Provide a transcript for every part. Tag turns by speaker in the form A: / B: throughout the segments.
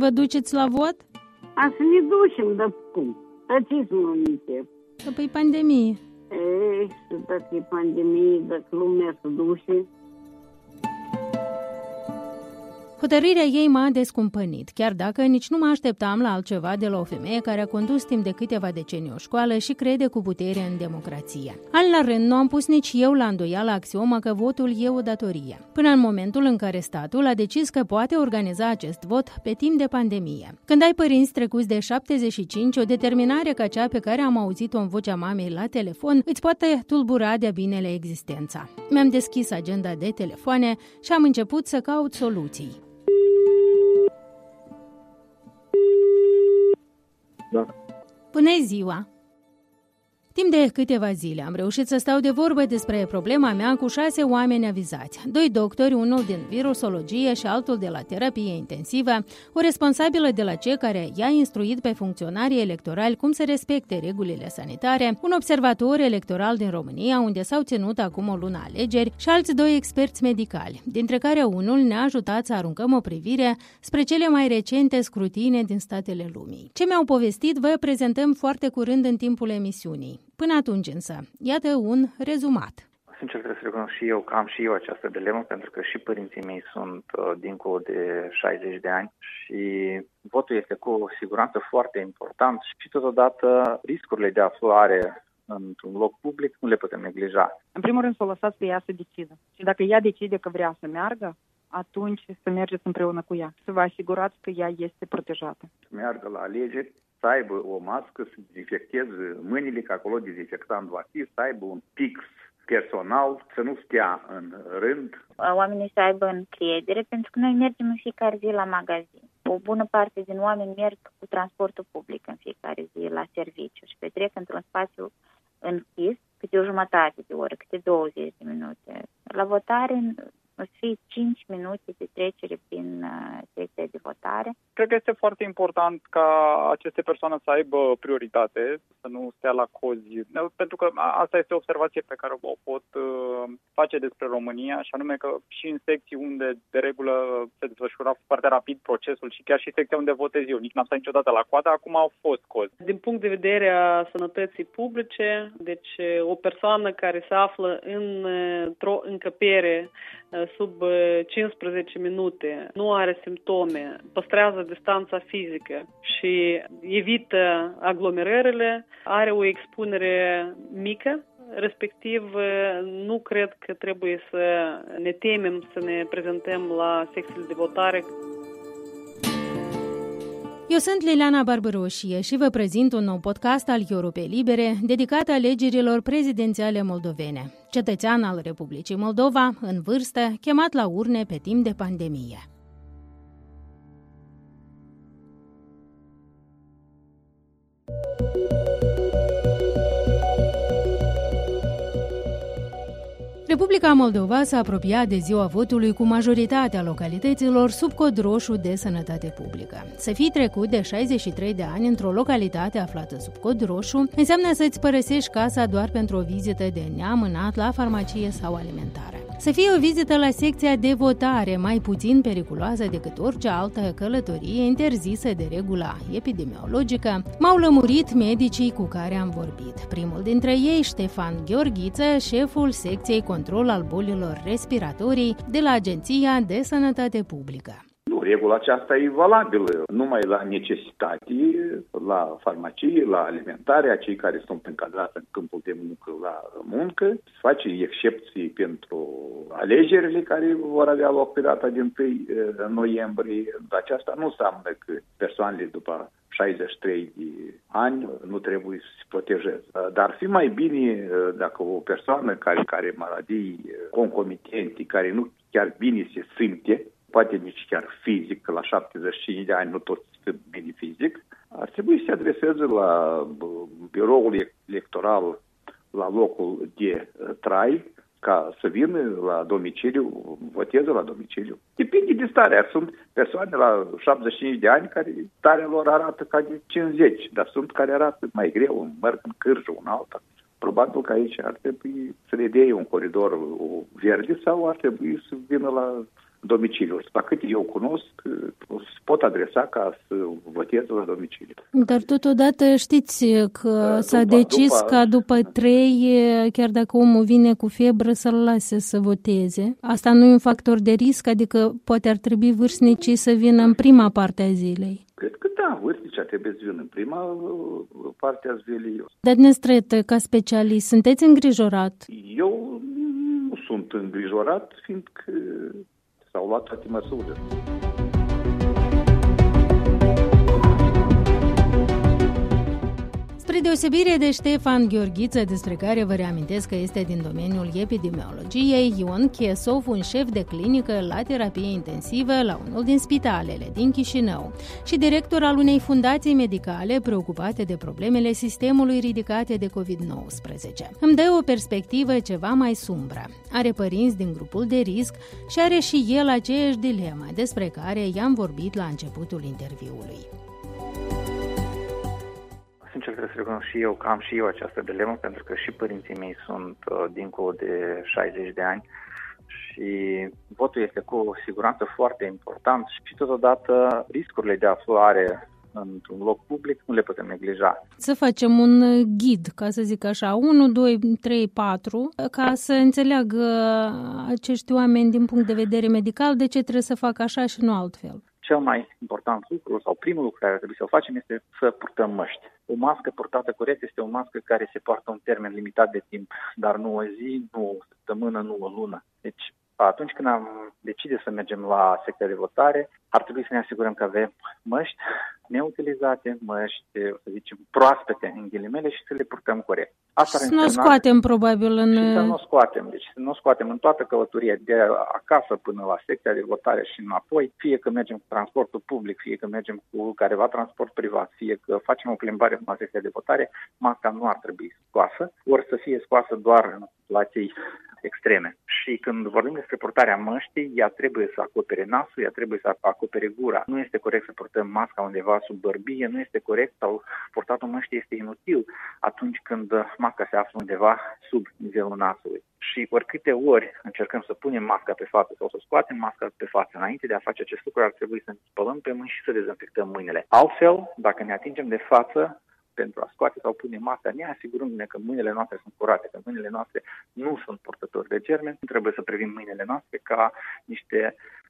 A: Vă duceți la vot?
B: A să ne ducem, dar cum? Tăciți mă minte.
A: Păi pandemie.
B: Ei, să dacă e pandemie, dacă lumea se duce,
A: Hotărârea ei m-a descumpănit, chiar dacă nici nu mă așteptam la altceva de la o femeie care a condus timp de câteva decenii o școală și crede cu putere în democrație. Al la rând, nu am pus nici eu la îndoială axioma că votul e o datorie, până în momentul în care statul a decis că poate organiza acest vot pe timp de pandemie. Când ai părinți trecuți de 75, o determinare ca cea pe care am auzit-o în vocea mamei la telefon îți poate tulbura de binele existența. Mi-am deschis agenda de telefoane și am început să caut soluții.
C: Da.
A: Bună ziua! Timp de câteva zile am reușit să stau de vorbă despre problema mea cu șase oameni avizați. Doi doctori, unul din virusologie și altul de la terapie intensivă, o responsabilă de la cei care i-a instruit pe funcționarii electorali cum să respecte regulile sanitare, un observator electoral din România, unde s-au ținut acum o lună alegeri, și alți doi experți medicali, dintre care unul ne-a ajutat să aruncăm o privire spre cele mai recente scrutine din statele lumii. Ce mi-au povestit vă prezentăm foarte curând în timpul emisiunii. Până atunci însă, iată un rezumat.
C: Sincer trebuie să recunosc și eu că am și eu această dilemă, pentru că și părinții mei sunt uh, dincolo de 60 de ani și votul este cu siguranță foarte important și totodată riscurile de aflare într-un loc public nu le putem neglija.
D: În primul rând să o lăsați pe ea să decidă. Și dacă ea decide că vrea să meargă, atunci să mergeți împreună cu ea. Să vă asigurați că ea este protejată.
C: Să meargă la alegeri, să aibă o mască, să dezinfecteze mâinile, că acolo dezinfectant va fi, să aibă un pix personal, să nu stea în rând.
E: Oamenii să aibă încredere, pentru că noi mergem în fiecare zi la magazin. O bună parte din oameni merg cu transportul public în fiecare zi la serviciu și petrec într-un spațiu închis câte o jumătate de oră, câte 20 de minute. La votare o să fie 5 minute de trecere prin uh, secția de votare.
F: Cred că este foarte important ca aceste persoane să aibă prioritate, să nu stea la cozi, pentru că asta este o observație pe care o pot uh, face despre România, și anume că și în secții unde de regulă se desfășura foarte rapid procesul și chiar și secția unde votez eu, nici n-am stat niciodată la coadă, acum au fost cozi.
G: Din punct de vedere a sănătății publice, deci o persoană care se află într-o încăpere uh, sub 15 minute, nu are simptome, păstrează distanța fizică și evită aglomerările, are o expunere mică, respectiv nu cred că trebuie să ne temem să ne prezentăm la secțiile de votare
A: eu sunt Liliana Barbăroșie și vă prezint un nou podcast al Europei Libere dedicat alegerilor prezidențiale moldovene. Cetățean al Republicii Moldova, în vârstă, chemat la urne pe timp de pandemie. Republica Moldova s-a apropiat de ziua votului cu majoritatea localităților sub cod roșu de sănătate publică. Să fii trecut de 63 de ani într-o localitate aflată sub cod roșu înseamnă să-ți părăsești casa doar pentru o vizită de neamânat la farmacie sau alimentară. Să fie o vizită la secția de votare mai puțin periculoasă decât orice altă călătorie interzisă de regula epidemiologică, m-au lămurit medicii cu care am vorbit. Primul dintre ei, Ștefan Gheorghiță, șeful secției control al bolilor respiratorii de la Agenția de Sănătate Publică.
C: Nu, regula aceasta e valabilă numai la necesitate, la farmacie, la alimentare, a cei care sunt încadrați în câmpul de muncă la muncă. Se face excepții pentru alegerile care vor avea loc pe data din 1 eh, noiembrie. Aceasta nu înseamnă că persoanele după 63 de ani nu trebuie să se protejeze. Dar ar fi mai bine eh, dacă o persoană care are maladii eh, concomitente, care nu chiar bine se simte, poate nici chiar fizic, că la 75 de ani nu toți sunt bine fizic, ar trebui să se adreseze la biroul electoral la locul de uh, trai, ca să vină la domiciliu, voteze la domiciliu. Depinde de starea. Sunt persoane la 75 de ani care starea lor arată ca de 50, dar sunt care arată mai greu, un merg în cârjă, un alta. Probabil că aici ar trebui să le dea un coridor verde sau ar trebui să vină la domiciliul. La cât eu cunosc, pot adresa ca să voteze la domiciliu.
A: Dar totodată știți că s-a după, decis după... ca după trei, chiar dacă omul vine cu febră, să-l lase să voteze. Asta nu e un factor de risc, adică poate ar trebui vârstnicii să vină în prima parte a zilei.
C: Cred că da, vârstnicii trebuie să vină în prima uh, parte a zilei.
A: Dar Nestret, ca specialist, sunteți îngrijorat?
C: Eu nu sunt îngrijorat, fiindcă التطاولات المسؤوله
A: Spre deosebire de Ștefan Gheorghiță, despre care vă reamintesc că este din domeniul epidemiologiei, Ion Chiesov, un șef de clinică la terapie intensivă la unul din spitalele din Chișinău și director al unei fundații medicale preocupate de problemele sistemului ridicate de COVID-19. Îmi dă o perspectivă ceva mai sumbră. Are părinți din grupul de risc și are și el aceeași dilemă despre care i-am vorbit la începutul interviului
H: sincer trebuie să recunosc și eu că am și eu această dilemă, pentru că și părinții mei sunt uh, dincolo de 60 de ani și votul este cu siguranță foarte important și totodată riscurile de aflare într-un loc public nu le putem neglija.
A: Să facem un ghid, ca să zic așa, 1, 2, 3, 4, ca să înțeleagă acești oameni din punct de vedere medical de ce trebuie să facă așa și nu altfel
H: cel mai important lucru sau primul lucru care trebuie să-l facem este să purtăm măști. O mască purtată corect este o mască care se poartă un termen limitat de timp, dar nu o zi, nu o săptămână, nu o lună. Deci atunci când am decide să mergem la secția de votare, ar trebui să ne asigurăm că avem măști neutilizate, măști, să zicem, proaspete, în ghilimele, și să le purtăm corect.
A: Asta și să nu o scoatem probabil în...
H: Și să nu o scoatem, deci să nu o scoatem în toată călătoria, de acasă până la secția de votare și înapoi, fie că mergem cu transportul public, fie că mergem cu careva transport privat, fie că facem o plimbare la secția de votare, masca nu ar trebui scoasă, ori să fie scoasă doar în situații extreme. Și când vorbim despre purtarea măștii, ea trebuie să acopere nasul, ea trebuie să acopere gura. Nu este corect să purtăm masca undeva sub bărbie, nu este corect sau purtatul măștii este inutil atunci când masca se află undeva sub nivelul nasului. Și oricâte ori încercăm să punem masca pe față sau să scoatem masca pe față, înainte de a face acest lucru ar trebui să ne spălăm pe mâini și să dezinfectăm mâinile. Altfel, dacă ne atingem de față, pentru a scoate sau pune masca, ne asigurându-ne că mâinile noastre sunt curate, că mâinile noastre nu sunt purtători de germeni, trebuie să privim mâinile noastre ca niște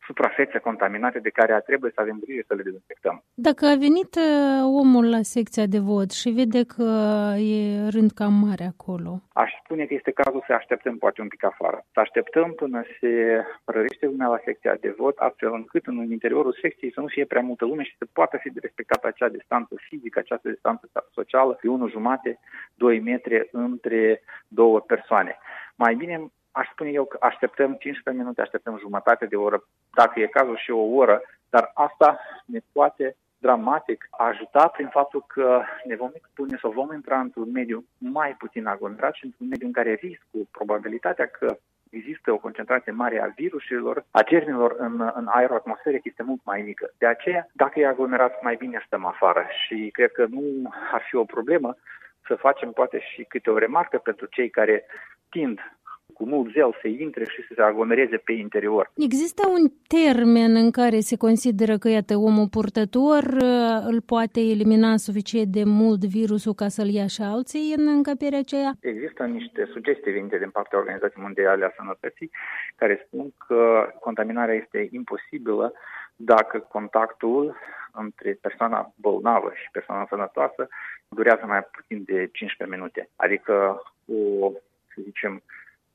H: suprafețe contaminate de care trebuie să avem grijă să le dezinfectăm.
A: Dacă a venit uh, omul la secția de vot și vede că e rând cam mare acolo?
H: Aș spune că este cazul să așteptăm poate un pic afară. Să așteptăm până se rărește lumea la secția de vot, astfel încât în interiorul secției să nu fie prea multă lume și să poată fi respectată acea distanță fizică, această distanță socială de 1,5-2 metri între două persoane. Mai bine aș spune eu că așteptăm 15 minute, așteptăm jumătate de oră, dacă e cazul și o oră, dar asta ne poate dramatic ajuta prin faptul că ne vom expune sau vom intra într-un mediu mai puțin aglomerat și într-un mediu în care riscul, probabilitatea că există o concentrație mare a virusilor, a germenilor în, în aerul atmosferic este mult mai mică. De aceea, dacă e aglomerat, mai bine stăm afară și cred că nu ar fi o problemă să facem poate și câte o remarcă pentru cei care tind cu mult zel să intre și să se aglomereze pe interior.
A: Există un termen în care se consideră că, iată, omul purtător uh, îl poate elimina suficient de mult virusul ca să-l ia și alții în încăperea aceea?
H: Există niște sugestii venite din partea Organizației Mondiale a Sănătății care spun că contaminarea este imposibilă dacă contactul între persoana bolnavă și persoana sănătoasă durează mai puțin de 15 minute. Adică o, să zicem,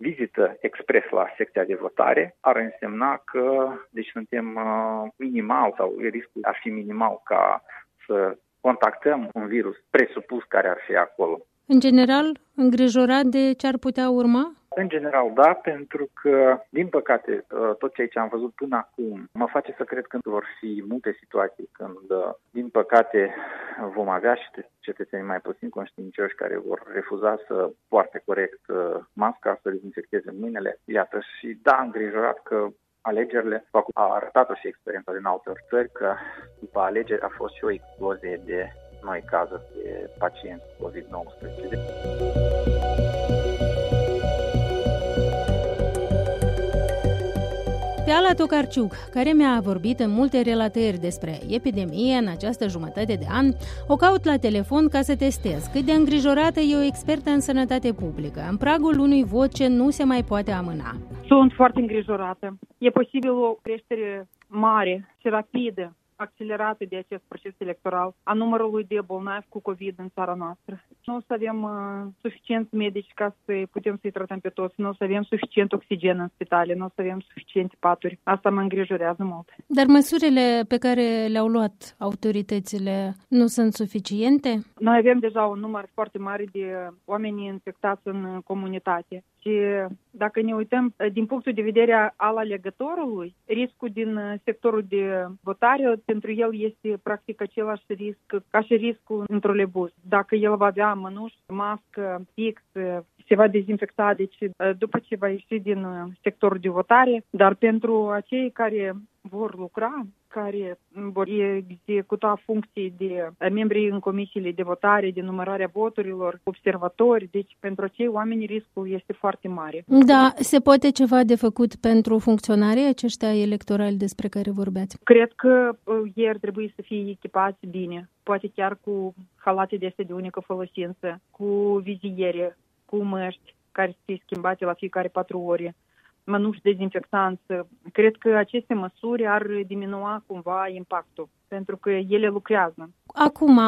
H: vizită expres la secția de votare ar însemna că deci suntem uh, minimal sau riscul ar fi minimal ca să contactăm un virus presupus care ar fi acolo.
A: În general, îngrijorat de ce ar putea urma?
H: În general, da, pentru că, din păcate, uh, tot ceea ce am văzut până acum mă face să cred că vor fi multe situații când, uh, din păcate, vom avea și cetățenii mai puțin conștiincioși care vor refuza să poarte corect uh, masca, să dezinfecteze mâinile. Iată, și da, îngrijorat că alegerile, a arătat-o și experiența din alte țări, că după alegeri a fost și o explozie de noi cazuri de pacienți COVID-19.
A: Pe Ala Tocarciuc, care mi-a vorbit în multe relatări despre epidemie în această jumătate de an, o caut la telefon ca să testez cât de îngrijorată e o expertă în sănătate publică, în pragul unui vot ce nu se mai poate amâna.
D: Sunt foarte îngrijorată. E posibil o creștere mare și rapidă accelerată de acest proces electoral a numărului de bolnavi cu COVID în țara noastră. Nu o să avem uh, suficient medici ca să putem să-i tratăm pe toți, nu o să avem suficient oxigen în spitale, nu o să avem suficiente paturi. Asta mă îngrijorează mult.
A: Dar măsurile pe care le-au luat autoritățile nu sunt suficiente?
D: Noi avem deja un număr foarte mare de oameni infectați în comunitate și dacă ne uităm din punctul de vedere al alegătorului, riscul din sectorul de votare pentru el este practic același risc ca și riscul în trolebus. Dacă el va avea mănuși, mască, fix, se va dezinfecta, deci după ce va ieși din sectorul de votare, dar pentru acei care vor lucra, care vor executa funcții de membri în comisiile de votare, de numărarea voturilor, observatori. Deci, pentru acei oameni riscul este foarte mare.
A: Da, se poate ceva de făcut pentru funcționarii aceștia electorali despre care vorbeați?
D: Cred că uh, ei ar trebui să fie echipați bine, poate chiar cu halate de astea de unică folosință, cu viziere, cu măști care să fie schimbate la fiecare patru ore mănuși dezinfectanți. Cred că aceste măsuri ar diminua cumva impactul, pentru că ele lucrează.
A: Acum,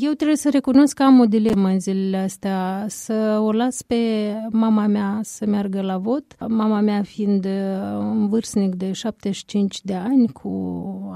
A: eu trebuie să recunosc că am o dilemă în zilele astea, să o las pe mama mea să meargă la vot, mama mea fiind un vârstnic de 75 de ani cu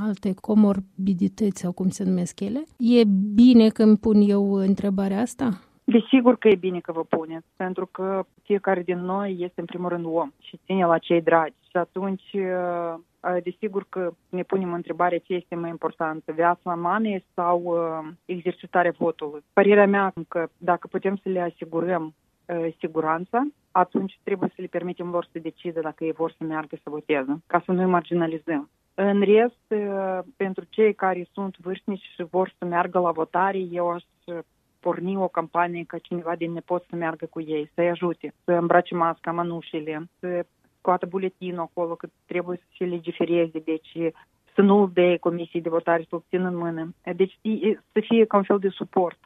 A: alte comorbidități sau cum se numesc ele. E bine când pun eu întrebarea asta?
D: Desigur că e bine că vă puneți, pentru că fiecare din noi este în primul rând om și ține la cei dragi. Și atunci, uh, uh, desigur că ne punem întrebarea ce este mai importantă, viața mamei sau uh, exercitarea votului. Părerea mea că dacă putem să le asigurăm siguranța, atunci trebuie să le permitem lor să decidă dacă ei vor să meargă să voteze, ca să nu-i marginalizăm. În rest, pentru cei care sunt vârstnici și vor să meargă la votare, eu aș porni o campanie ca cineva din nepoți să meargă cu ei, să-i ajute, să îmbrace masca, mănușile, să scoată buletinul acolo, că trebuie să se legifereze, deci să nu-l dea comisii de votare, să-l țină în mână. Deci să fie ca un fel de suport.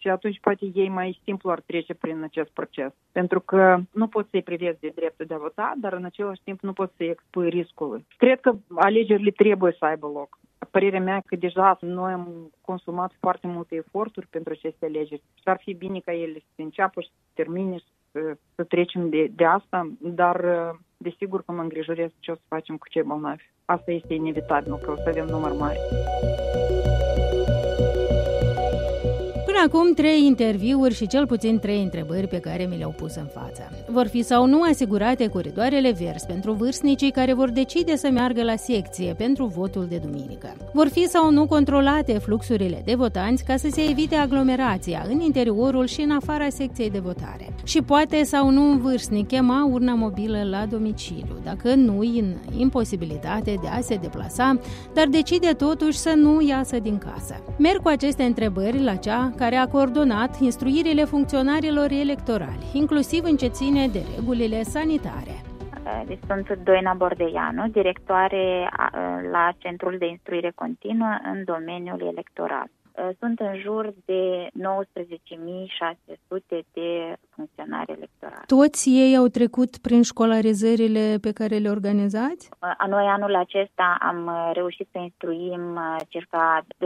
D: Și atunci poate ei mai simplu ar trece prin acest proces. Pentru că nu poți să-i privezi de dreptul de a vota, dar în același timp nu poți să-i expui riscului. Cred că alegerile trebuie să aibă loc părerea mea că deja noi am consumat foarte multe eforturi pentru aceste alegeri și ar fi bine ca ele să înceapă și să termine și să, să trecem de, de asta, dar desigur că mă îngrijorez ce o să facem cu cei bolnavi. Asta este inevitabil, că o să avem număr mare.
A: Până acum, trei interviuri și cel puțin trei întrebări pe care mi le-au pus în față. Vor fi sau nu asigurate coridoarele verzi pentru vârstnicii care vor decide să meargă la secție pentru votul de duminică? Vor fi sau nu controlate fluxurile de votanți ca să se evite aglomerația în interiorul și în afara secției de votare? Și poate sau nu un vârstnic chema urna mobilă la domiciliu, dacă nu în imposibilitate de a se deplasa, dar decide totuși să nu iasă din casă. Merg cu aceste întrebări la cea care a coordonat instruirile funcționarilor electorali, inclusiv în ce ține de regulile sanitare.
E: Deci sunt Doina Bordeianu, directoare la Centrul de Instruire Continuă în domeniul electoral. Uh, sunt în jur de 19.600 de funcționari electorali.
A: Toți ei au trecut prin școlarizările pe care le organizați?
E: Uh, noi anul acesta am uh, reușit să instruim circa 12.000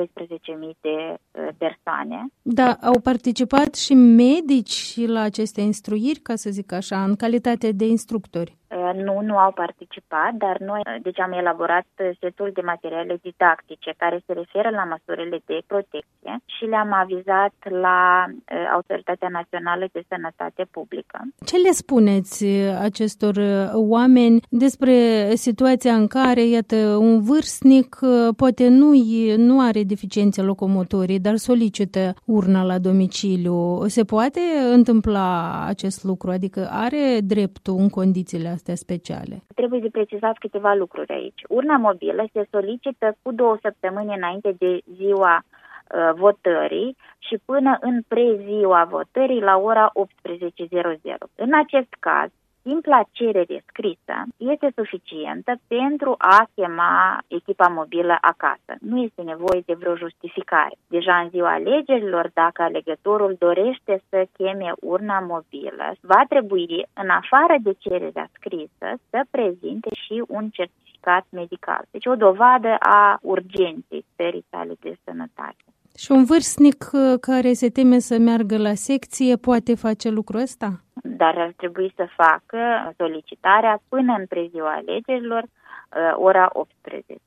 E: de persoane.
A: Da, au participat și medici la aceste instruiri, ca să zic așa, în calitate de instructori.
E: Nu, nu au participat, dar noi deci am elaborat setul de materiale didactice care se referă la măsurile de protecție și le-am avizat la Autoritatea Națională de Sănătate Publică.
A: Ce le spuneți acestor oameni despre situația în care, iată, un vârstnic poate nu, nu are deficiențe locomotorii, dar solicită urna la domiciliu? Se poate întâmpla acest lucru? Adică are dreptul în condițiile astea speciale?
E: Trebuie de precizat câteva lucruri aici. Urna mobilă se solicită cu două săptămâni înainte de ziua uh, votării și până în preziua votării la ora 18.00. În acest caz, simpla cerere scrisă este suficientă pentru a chema echipa mobilă acasă. Nu este nevoie de vreo justificare. Deja în ziua alegerilor, dacă alegătorul dorește să cheme urna mobilă, va trebui, în afară de cererea scrisă, să prezinte și un certificat medical. Deci o dovadă a urgenței stării sale de sănătate.
A: Și un vârstnic uh, care se teme să meargă la secție poate face lucrul ăsta?
E: Dar ar trebui să facă solicitarea până în preziua alegerilor, uh, ora 18.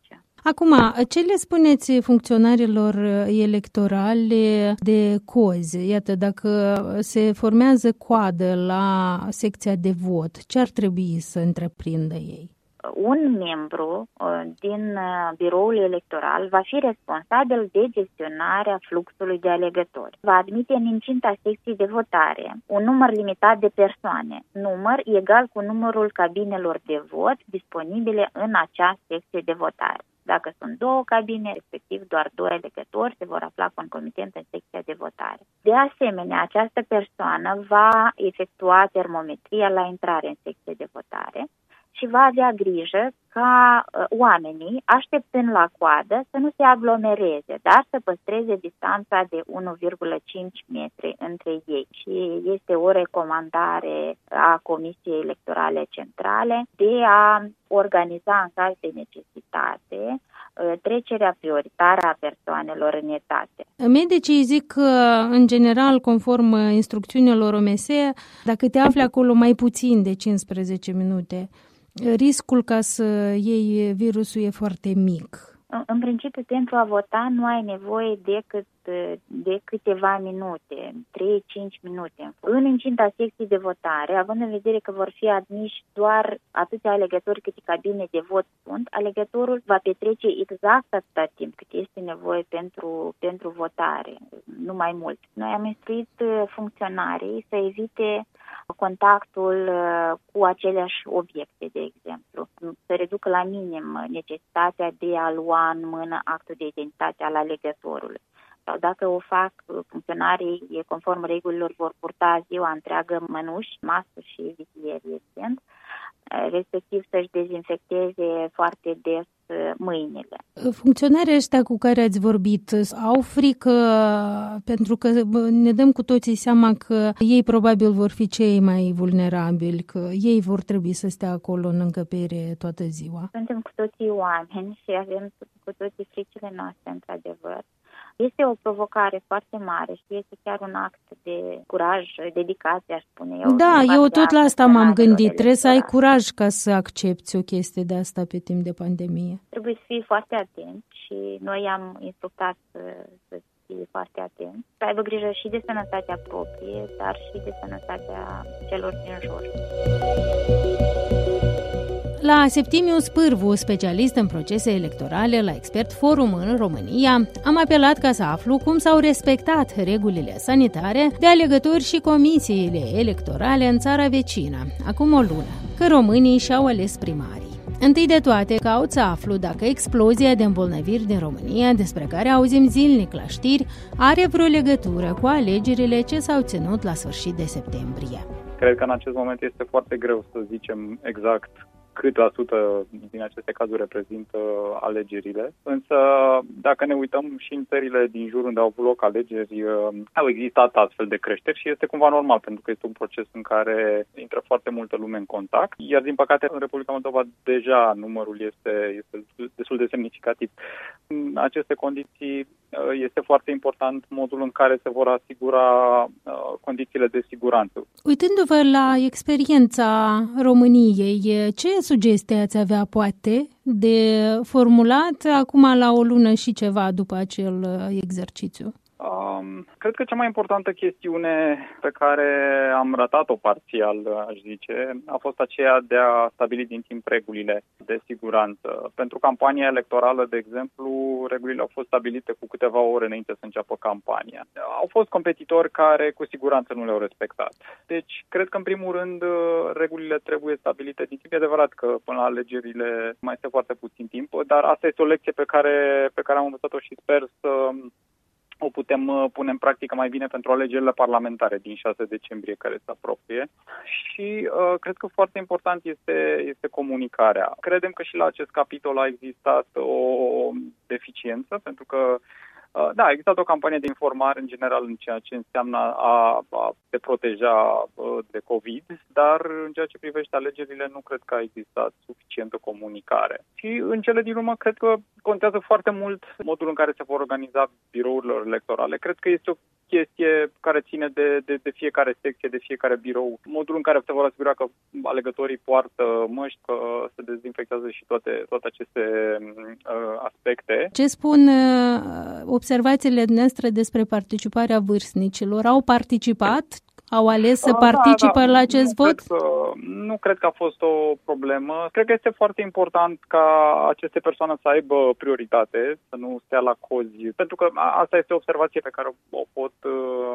A: Acum, ce le spuneți funcționarilor uh, electorale de cozi? Iată, dacă se formează coadă la secția de vot, ce ar trebui să întreprindă ei?
E: Un membru uh, din uh, biroul electoral va fi responsabil de gestionarea fluxului de alegători. Va admite în incinta secției de votare un număr limitat de persoane, număr egal cu numărul cabinelor de vot disponibile în acea secție de votare. Dacă sunt două cabine, respectiv doar doi alegători, se vor afla concomitent în secția de votare. De asemenea, această persoană va efectua termometria la intrare în secție de votare și va avea grijă ca uh, oamenii, așteptând la coadă, să nu se aglomereze, dar să păstreze distanța de 1,5 metri între ei. Și este o recomandare a Comisiei Electorale Centrale de a organiza în caz de necesitate uh, trecerea prioritară a persoanelor în etate.
A: Medicii zic că, în general, conform instrucțiunilor OMS, dacă te afli acolo mai puțin de 15 minute, riscul ca să iei virusul e foarte mic.
E: În principiu, pentru a vota nu ai nevoie decât de câteva minute, 3-5 minute. În incinta secției de votare, având în vedere că vor fi admiși doar atâția alegători câte cabine de vot sunt, alegătorul va petrece exact atâta timp cât este nevoie pentru, pentru votare, nu mai mult. Noi am instruit funcționarii să evite contactul uh, cu aceleași obiecte, de exemplu. Să reducă la minim necesitatea de a lua în mână actul de identitate al alegătorului. Sau dacă o fac, funcționarii, conform regulilor, vor purta ziua întreagă mănuși, mască și vizieri, evident, respectiv să-și dezinfecteze foarte des uh, mâinile.
A: Funcționarii ăștia cu care ați vorbit au frică pentru că ne dăm cu toții seama că ei probabil vor fi cei mai vulnerabili, că ei vor trebui să stea acolo în încăpere toată ziua.
E: Suntem cu toții oameni și avem cu toții fricile noastre, într-adevăr. Este o provocare foarte mare și este chiar un act de curaj, dedicație, aș spune eu.
A: Da, eu tot la asta m-am gândit. Trebuie să ai curaj ca să accepti o chestie de asta pe timp de pandemie.
E: Trebuie să fii foarte atent și noi am instructat să, să fie foarte atent, să aibă grijă și de sănătatea proprie, dar și de sănătatea celor din jur.
A: La Septimius Pârvu, specialist în procese electorale la Expert Forum în România, am apelat ca să aflu cum s-au respectat regulile sanitare de alegători și comisiile electorale în țara vecină, acum o lună, că românii și-au ales primarii. Întâi de toate, caut să aflu dacă explozia de îmbolnăviri din România, despre care auzim zilnic la știri, are vreo legătură cu alegerile ce s-au ținut la sfârșit de septembrie.
F: Cred că în acest moment este foarte greu să zicem exact cât la sută din aceste cazuri reprezintă alegerile. Însă, dacă ne uităm și în țările din jur unde au avut loc alegeri, uh, au existat astfel de creșteri și este cumva normal, pentru că este un proces în care intră foarte multă lume în contact. Iar, din păcate, în Republica Moldova deja numărul este, este destul de semnificativ. În aceste condiții uh, este foarte important modul în care se vor asigura uh, condițiile de siguranță.
A: Uitându-vă la experiența României, ce sugestii ați avea, poate, de formulat acum la o lună și ceva după acel uh, exercițiu?
F: Um, cred că cea mai importantă chestiune pe care am ratat-o parțial, aș zice, a fost aceea de a stabili din timp regulile de siguranță. Pentru campania electorală, de exemplu, regulile au fost stabilite cu câteva ore înainte să înceapă campania. Au fost competitori care cu siguranță nu le-au respectat. Deci, cred că în primul rând regulile trebuie stabilite din timp. E adevărat că până la alegerile mai este foarte puțin timp, dar asta este o lecție pe care, pe care am învățat-o și sper să o putem uh, pune în practică mai bine pentru alegerile parlamentare din 6 decembrie care se apropie. Și uh, cred că foarte important este, este comunicarea. Credem că și la acest capitol a existat o deficiență, pentru că Uh, da, a existat o campanie de informare în general în ceea ce înseamnă a, a te proteja uh, de COVID, dar în ceea ce privește alegerile nu cred că a existat suficientă comunicare. Și în cele din urmă cred că contează foarte mult modul în care se vor organiza birourile electorale. Cred că este o chestie care ține de, de, de fiecare secție, de fiecare birou. Modul în care se vor asigura că alegătorii poartă măști, că se dezinfectează și toate, toate aceste uh, aspecte.
A: Ce spun uh, observațiile noastre despre participarea vârstnicilor? Au participat? Au ales să participe da, da. la acest
F: nu
A: vot?
F: Cred că, nu cred că a fost o problemă. Cred că este foarte important ca aceste persoane să aibă prioritate, să nu stea la cozi. Pentru că asta este o observație pe care o pot uh,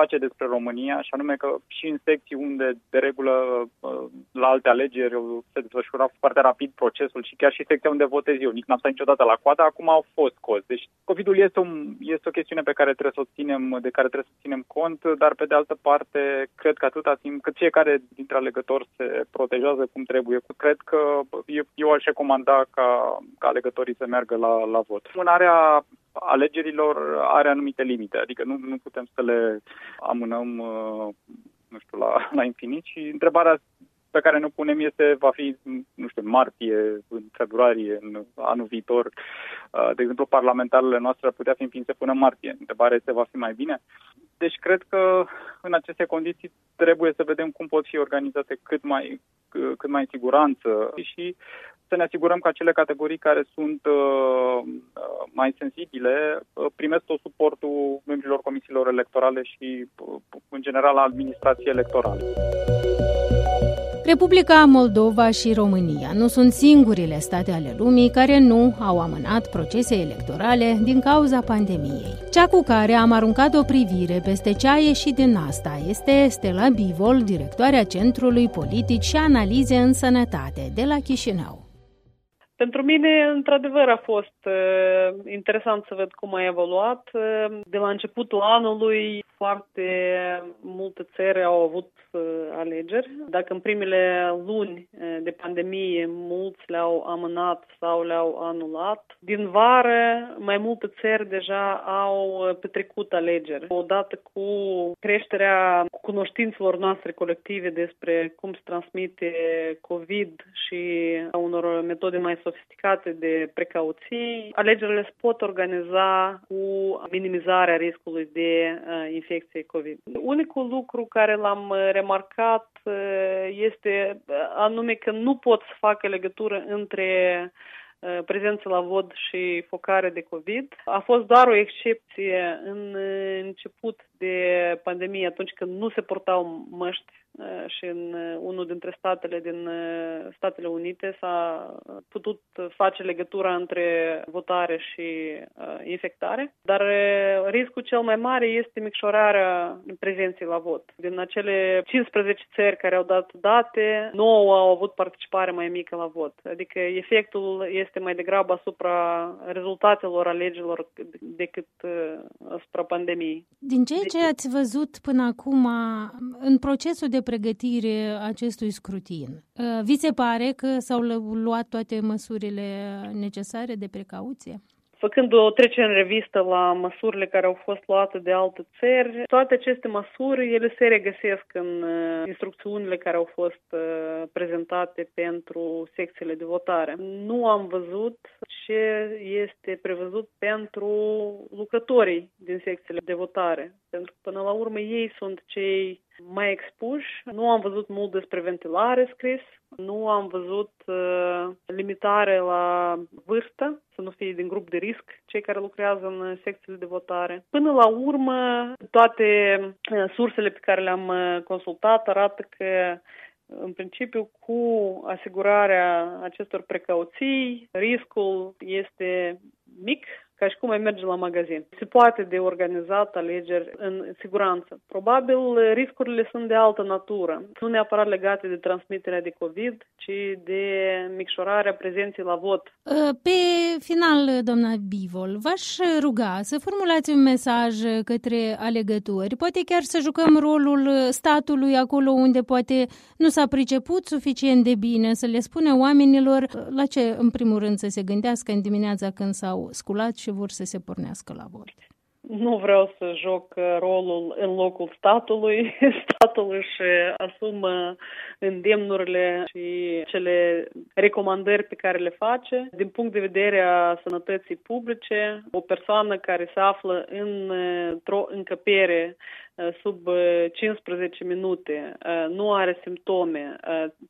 F: face despre România, și anume că și în secții unde de regulă uh, la alte alegeri se desfășura foarte rapid procesul și chiar și secția unde votez eu, nici n-am stat niciodată la coadă, acum au fost cozi. Deci COVID-ul este, un, este o chestiune pe care trebuie să o ținem, de care trebuie să ținem cont, dar pe de altă parte, cred că atâta timp cât fiecare dintre alegători se protejează cum trebuie, cred că eu, eu aș recomanda ca, ca alegătorii să meargă la, la vot. Mânarea alegerilor are anumite limite, adică nu, nu putem să le amânăm, uh, nu știu, la, la infinit și întrebarea pe care ne punem este, va fi, nu știu, în martie, în februarie, în anul viitor. Uh, de exemplu, parlamentarele noastre ar putea fi înființe până în martie. Întrebarea este, va fi mai bine? Deci cred că în aceste condiții trebuie să vedem cum pot fi organizate cât mai, cât mai în siguranță și să ne asigurăm că acele categorii care sunt uh, uh, mai sensibile uh, primesc tot suportul membrilor comisiilor electorale și, uh, în general, a administrației electorale.
A: Republica Moldova și România nu sunt singurile state ale lumii care nu au amânat procese electorale din cauza pandemiei. Cea cu care am aruncat o privire peste ce a ieșit din asta este Stella Bivol, directoarea Centrului Politici și Analize în Sănătate de la Chișinău.
G: Pentru mine, într-adevăr, a fost uh, interesant să văd cum a evoluat. Uh, de la începutul anului, foarte multe țări au avut uh, alegeri. Dacă în primele luni uh, de pandemie mulți le-au amânat sau le-au anulat, din vară mai multe țări deja au petrecut alegeri. Odată cu creșterea cunoștințelor noastre colective despre cum se transmite COVID și a unor metode mai sofisticate de precauții, alegerile se pot organiza cu minimizarea riscului de uh, infecție COVID. Unicul lucru care l-am remarcat uh, este uh, anume că nu pot să facă legătură între prezență la vot și focare de COVID. A fost doar o excepție în început de pandemie, atunci când nu se portau măști Eh, și în eh, unul dintre statele din eh, Statele Unite s-a putut face legătura între votare și infectare, dar riscul cel mai mare este micșorarea prezenței la vot. Din acele 15 țări care au dat date, 9 au avut participare mai mică la vot. Adică efectul este mai degrabă asupra rezultatelor alegerilor decât asupra pandemiei.
A: Din ceea ce ați văzut până acum în procesul de pregătire acestui scrutin. Uh, vi se pare că s-au luat toate măsurile necesare de precauție?
G: Făcând o trecere în revistă la măsurile care au fost luate de alte țări, toate aceste măsuri, ele se regăsesc în uh, instrucțiunile care au fost uh, prezentate pentru secțiile de votare. Nu am văzut ce este prevăzut pentru lucrătorii din secțiile de votare, pentru că până la urmă ei sunt cei mai expuși. Nu am văzut mult despre ventilare scris, nu am văzut uh, limitare la vârstă, să nu fie din grup de risc cei care lucrează în secțiile de votare. Până la urmă, toate uh, sursele pe care le-am uh, consultat arată că în principiu, cu asigurarea acestor precauții, riscul este mic ca și cum ai merge la magazin. Se poate de organizat alegeri în siguranță. Probabil riscurile sunt de altă natură, nu neapărat legate de transmiterea de COVID, ci de micșorarea prezenței la vot.
A: Pe final, doamna Bivol, v-aș ruga să formulați un mesaj către alegători, poate chiar să jucăm rolul statului acolo unde poate nu s-a priceput suficient de bine, să le spune oamenilor la ce, în primul rând, să se gândească în dimineața când s-au sculat și vor să se pornească la vot.
G: Nu vreau să joc rolul în locul statului. Statul își asumă îndemnurile și cele recomandări pe care le face. Din punct de vedere a sănătății publice, o persoană care se află într-o încăpere uh, sub 15 uh, minute, uh, nu are simptome,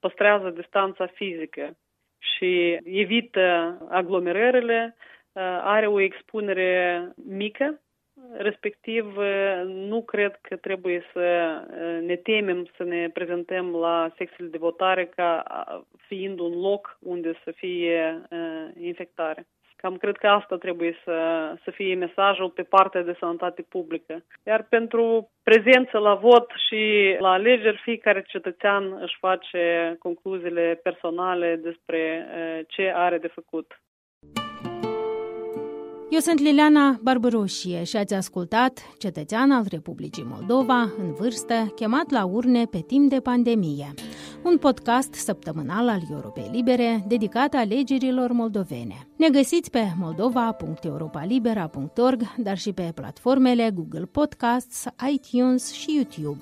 G: păstrează distanța fizică și evită aglomerările, are o expunere mică respectiv nu cred că trebuie să ne temem să ne prezentăm la secțiile de votare ca fiind un loc unde să fie infectare. Cam cred că asta trebuie să, să fie mesajul pe partea de sănătate publică. Iar pentru prezență la vot și la alegeri, fiecare cetățean își face concluziile personale despre ce are de făcut.
A: Eu sunt Liliana Barbăroșie și ați ascultat Cetățean al Republicii Moldova, în vârstă, chemat la urne pe timp de pandemie. Un podcast săptămânal al Europei Libere dedicat alegerilor moldovene. Ne găsiți pe moldova.europalibera.org, dar și pe platformele Google Podcasts, iTunes și YouTube.